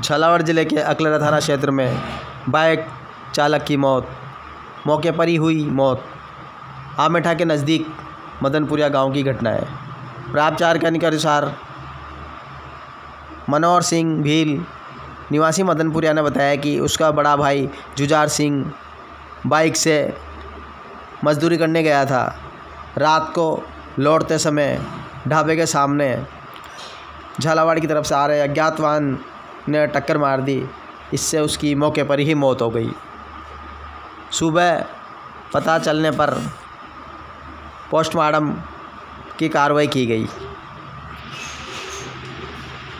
झालावाड़ ज़िले के अकलरा थाना क्षेत्र में बाइक चालक की मौत। मौके पर ही हुई मौत। आमेठा के नज़दीक मदनपुरिया गाँव की घटना है। प्राप्त जानकारी के अनुसार मनोहर सिंह भील, निवासी मदनपुरिया ने बताया कि उसका बड़ा भाई जुजार सिंह बाइक से मजदूरी करने गया था। रात को लौटते समय ढाबे के सामने झालावाड़ की तरफ़ से आ रहे अज्ञात वाहन ने टक्कर मार दी। इससे उसकी मौके पर ही मौत हो गई। सुबह पता चलने पर पोस्टमार्टम की कार्रवाई की गई।